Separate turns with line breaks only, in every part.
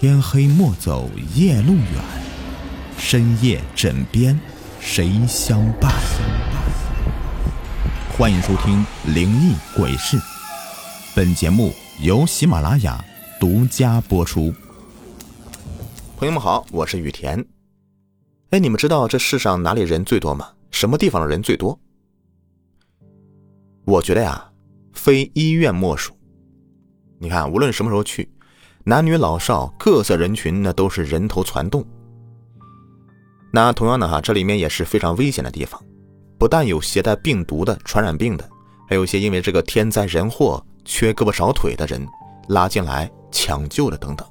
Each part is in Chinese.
天黑莫走夜路远，深夜枕边谁相伴？欢迎收听《灵异鬼事》，本节目由喜马拉雅独家播出。
朋友们好，我是雨田。哎，你们知道这世上哪里人最多吗？什么地方的人最多？我觉得呀，非医院莫属。你看，无论什么时候去，男女老少各色人群那都是人头攒动。那同样的哈，这里面也是非常危险的地方，不但有携带病毒的、传染病的，还有一些因为这个天灾人祸缺胳膊少腿的人拉进来抢救的等等。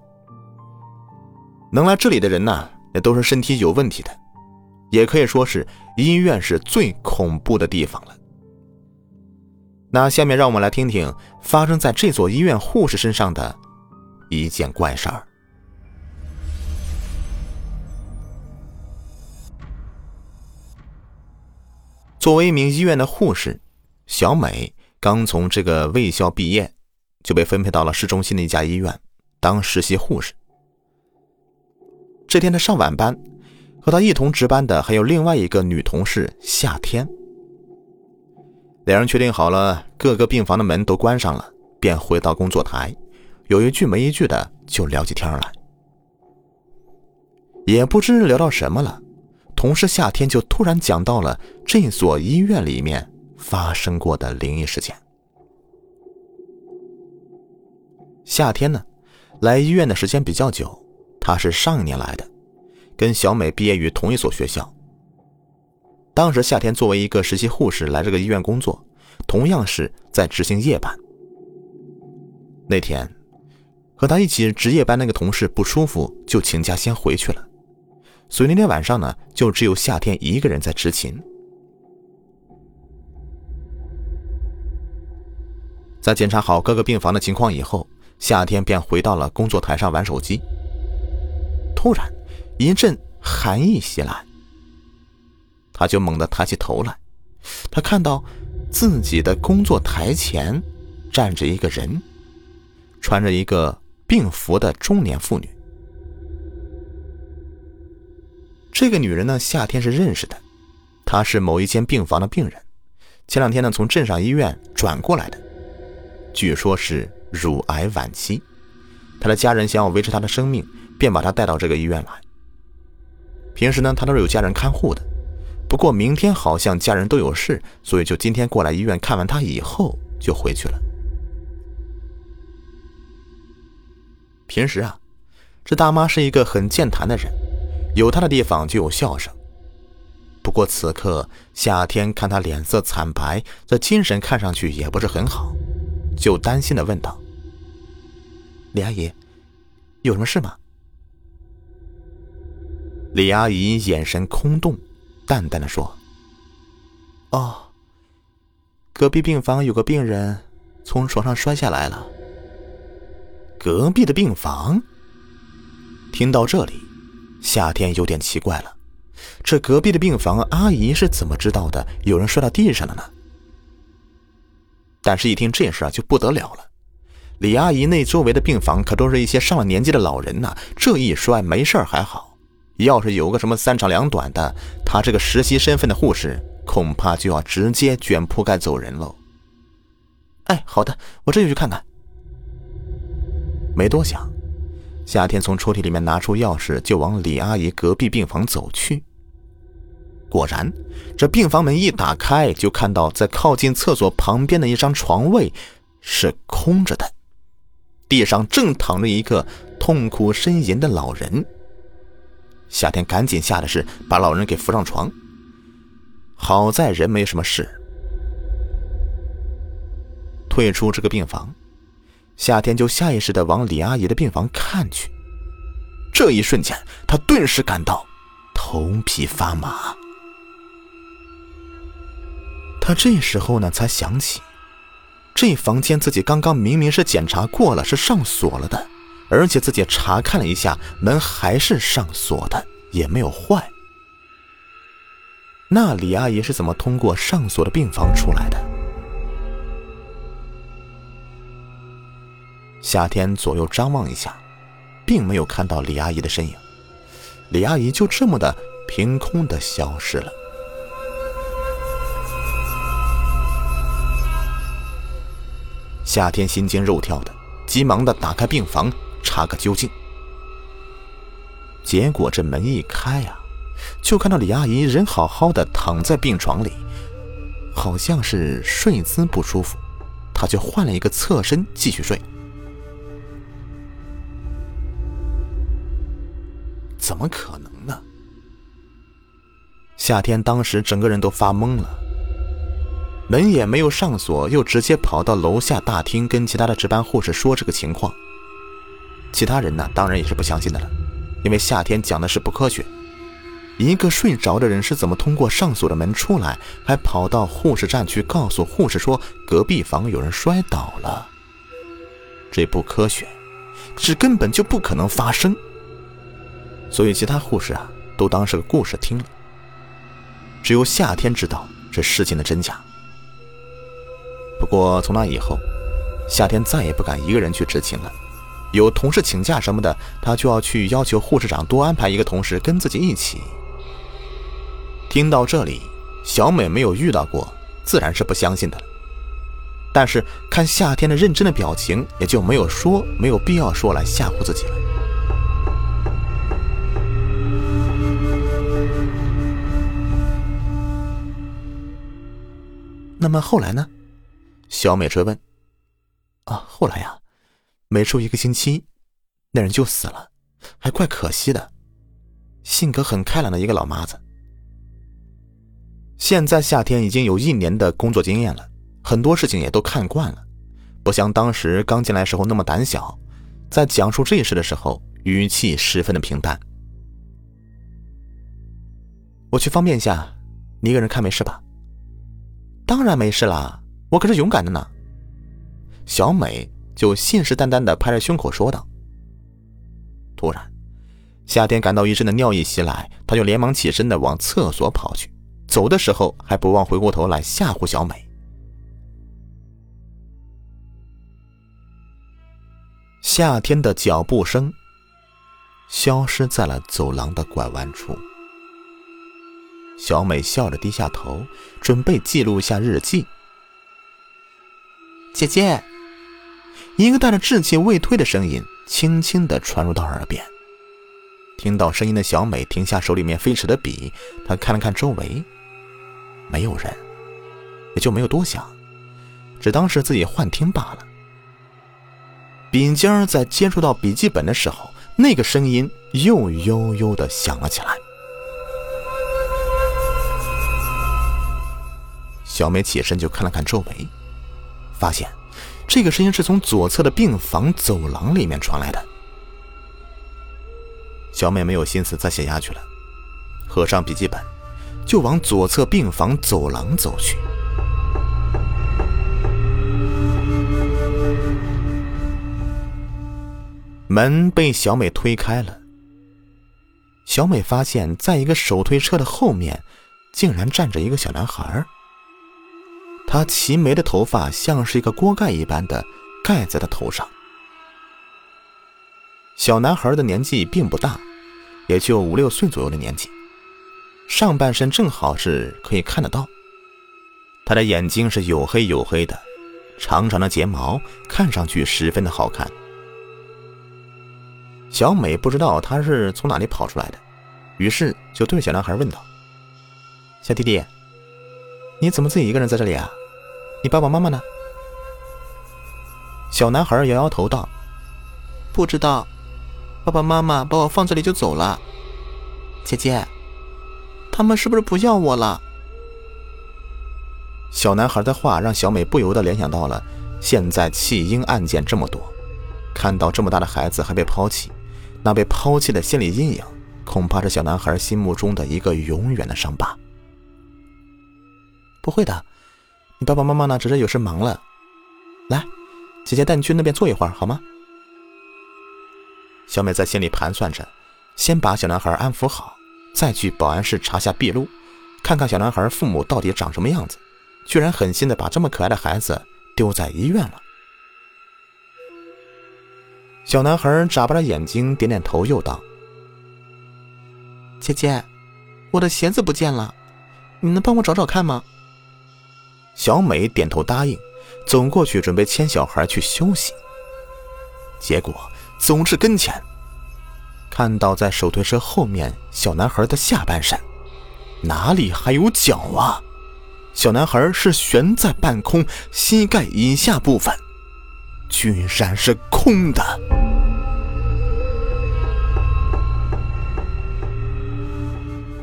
能来这里的人呢，也都是身体有问题的，也可以说是医院是最恐怖的地方了。那下面让我们来听听发生在这所医院护士身上的一件怪事儿。作为一名医院的护士，小美刚从这个卫校毕业，就被分配到了市中心的一家医院当实习护士。这天，她上晚班，和她一同值班的还有另外一个女同事夏天。两人确定好了，各个病房的门都关上了，便回到工作台，有一句没一句的就聊起天来。也不知聊到什么了，同事夏天就突然讲到了这所医院里面发生过的灵异事件。夏天呢，来医院的时间比较久，他是上一年来的，跟小美毕业于同一所学校。当时夏天作为一个实习护士来这个医院工作，同样是在执行夜班。那天，和他一起值夜班那个同事不舒服，就请假先回去了。所以那天晚上呢，就只有夏天一个人在执勤。在检查好各个病房的情况以后，夏天便回到了工作台上玩手机。突然，一阵寒意袭来。他就猛地抬起头来，他看到自己的工作台前站着一个人，穿着一个病服的中年妇女。这个女人呢，夏天是认识的，她是某一间病房的病人，前两天呢从镇上医院转过来的，据说是乳癌晚期，她的家人想要维持她的生命，便把她带到这个医院来。平时呢，她都是有家人看护的。不过明天好像家人都有事，所以就今天过来医院看完他以后就回去了。平时啊，这大妈是一个很健谈的人，有她的地方就有笑声。不过此刻夏天看她脸色惨白，这精神看上去也不是很好，就担心的问道：“李阿姨，有什么事吗？”李阿姨眼神空洞。淡淡的说：“哦，隔壁病房有个病人从床上摔下来了。隔壁的病房。”听到这里，夏天有点奇怪了，这隔壁的病房阿姨是怎么知道的有人摔到地上了呢？但是，一听这事啊，就不得了了。李阿姨那周围的病房可都是一些上了年纪的老人呐，这一摔没事还好。要是有个什么三长两短的，他这个实习身份的护士恐怕就要直接卷铺盖走人喽。哎，好的，我这就去看看。没多想，夏天从抽屉里面拿出钥匙，就往李阿姨隔壁病房走去。果然，这病房门一打开，就看到在靠近厕所旁边的一张床位是空着的，地上正躺着一个痛苦呻吟的老人。夏天赶紧吓得是把老人给扶上床。好在人没什么事。退出这个病房，夏天就下意识的往李阿姨的病房看去。这一瞬间，他顿时感到头皮发麻。他这时候呢才想起，这房间自己刚刚明明是检查过了，是上锁了的。而且自己查看了一下，门还是上锁的，也没有坏。那李阿姨是怎么通过上锁的病房出来的？夏天左右张望一下，并没有看到李阿姨的身影，李阿姨就这么的凭空的消失了。夏天心惊肉跳的，急忙的打开病房查个究竟。结果这门一开呀，就看到李阿姨人好好的躺在病床里，好像是睡姿不舒服，她就换了一个侧身继续睡。怎么可能呢？夏天当时整个人都发懵了，门也没有上锁，又直接跑到楼下大厅跟其他的值班护士说这个情况。其他人呢，当然也是不相信的了，因为夏天讲的是不科学。一个睡着的人是怎么通过上锁的门出来，还跑到护士站去告诉护士说隔壁房有人摔倒了？这不科学，这根本就不可能发生。所以，其他护士啊，都当是个故事听了。只有夏天知道这事情的真假。不过，从那以后，夏天再也不敢一个人去执勤了。有同事请假什么的，他就要去要求护士长多安排一个同事跟自己一起。听到这里，小美没有遇到过，自然是不相信的了。但是看夏天的认真的表情，也就没有说没有必要说来吓唬自己了。那么后来呢？小美追问。啊，后来呀，没出一个星期，那人就死了，还怪可惜的。性格很开朗的一个老妈子。现在夏天已经有一年的工作经验了，很多事情也都看惯了，不像当时刚进来时候那么胆小。在讲述这事的时候，语气十分的平淡。我去方便一下，你一个人看没事吧？当然没事啦，我可是勇敢的呢。小美就信誓旦旦的拍着胸口说道。突然，夏天感到一阵的尿意袭来，他就连忙起身的往厕所跑去，走的时候还不忘回过头来吓唬小美。夏天的脚步声消失在了走廊的拐弯处。小美笑着低下头，准备记录一下日记。姐姐，一个带着稚气未退的声音轻轻的传入到耳边。听到声音的小美停下手里面飞驰的笔，她看了看周围，没有人，也就没有多想，只当是自己幻听罢了。笔尖在接触到笔记本的时候，那个声音又悠悠的响了起来。小美起身就看了看周围，发现这个声音是从左侧的病房走廊里面传来的。小美没有心思再写下去了，合上笔记本，就往左侧病房走廊走去。门被小美推开了，小美发现，在一个手推车的后面，竟然站着一个小男孩。他齐眉的头发像是一个锅盖一般的盖在他头上。小男孩的年纪并不大，也就五六岁左右的年纪，上半身正好是可以看得到。他的眼睛是黝黑黝黑的，长长的睫毛看上去十分的好看。小美不知道他是从哪里跑出来的，于是就对小男孩问道：“小弟弟。”你怎么自己一个人在这里啊？你爸爸妈妈呢？小男孩摇摇头道：“不知道，爸爸妈妈把我放这里就走了。姐姐，他们是不是不要我了？”小男孩的话让小美不由得联想到了现在弃婴案件这么多，看到这么大的孩子还被抛弃，那被抛弃的心理阴影，恐怕是小男孩心目中的一个永远的伤疤。不会的，你爸爸妈妈呢？只是有事忙了。来，姐姐带你去那边坐一会儿，好吗？小美在心里盘算着，先把小男孩安抚好，再去保安室查下笔录，看看小男孩父母到底长什么样子。居然狠心的把这么可爱的孩子丢在医院了。小男孩眨巴着眼睛，点点头，又道：“姐姐，我的鞋子不见了，你能帮我找找看吗？”小美点头答应，走过去准备牵小孩去休息。结果走至跟前，看到在手推车后面小男孩的下半身，哪里还有脚啊？小男孩是悬在半空，膝盖以下部分居然是空的。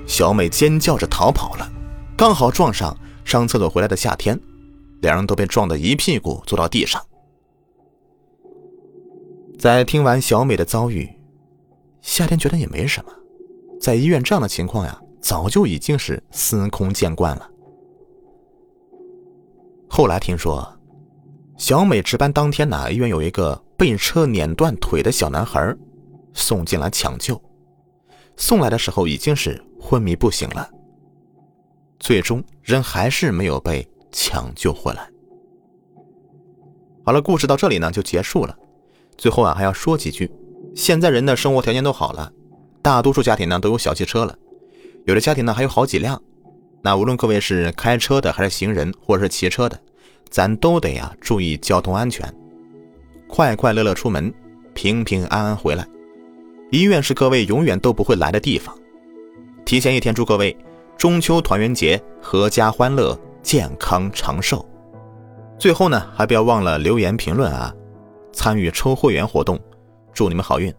小美尖叫着逃跑了，刚好撞上上厕所回来的夏天，两人都被撞得一屁股坐到地上。在听完小美的遭遇，夏天觉得也没什么，在医院这样的情况呀，早就已经是司空见惯了。后来听说，小美值班当天呢，医院有一个被车碾断腿的小男孩，送进来抢救，送来的时候已经是昏迷不醒了，最终人还是没有被抢救回来。好了，故事到这里呢就结束了。最后啊，还要说几句，现在人的生活条件都好了，大多数家庭呢都有小汽车了，有的家庭呢还有好几辆。那无论各位是开车的，还是行人，或者是骑车的，咱都得呀注意交通安全，快快乐乐出门，平平安安回来。医院是各位永远都不会来的地方。提前一天祝各位中秋团圆节阖家欢乐，健康长寿。最后呢，还不要忘了留言评论啊，参与抽会员活动，祝你们好运。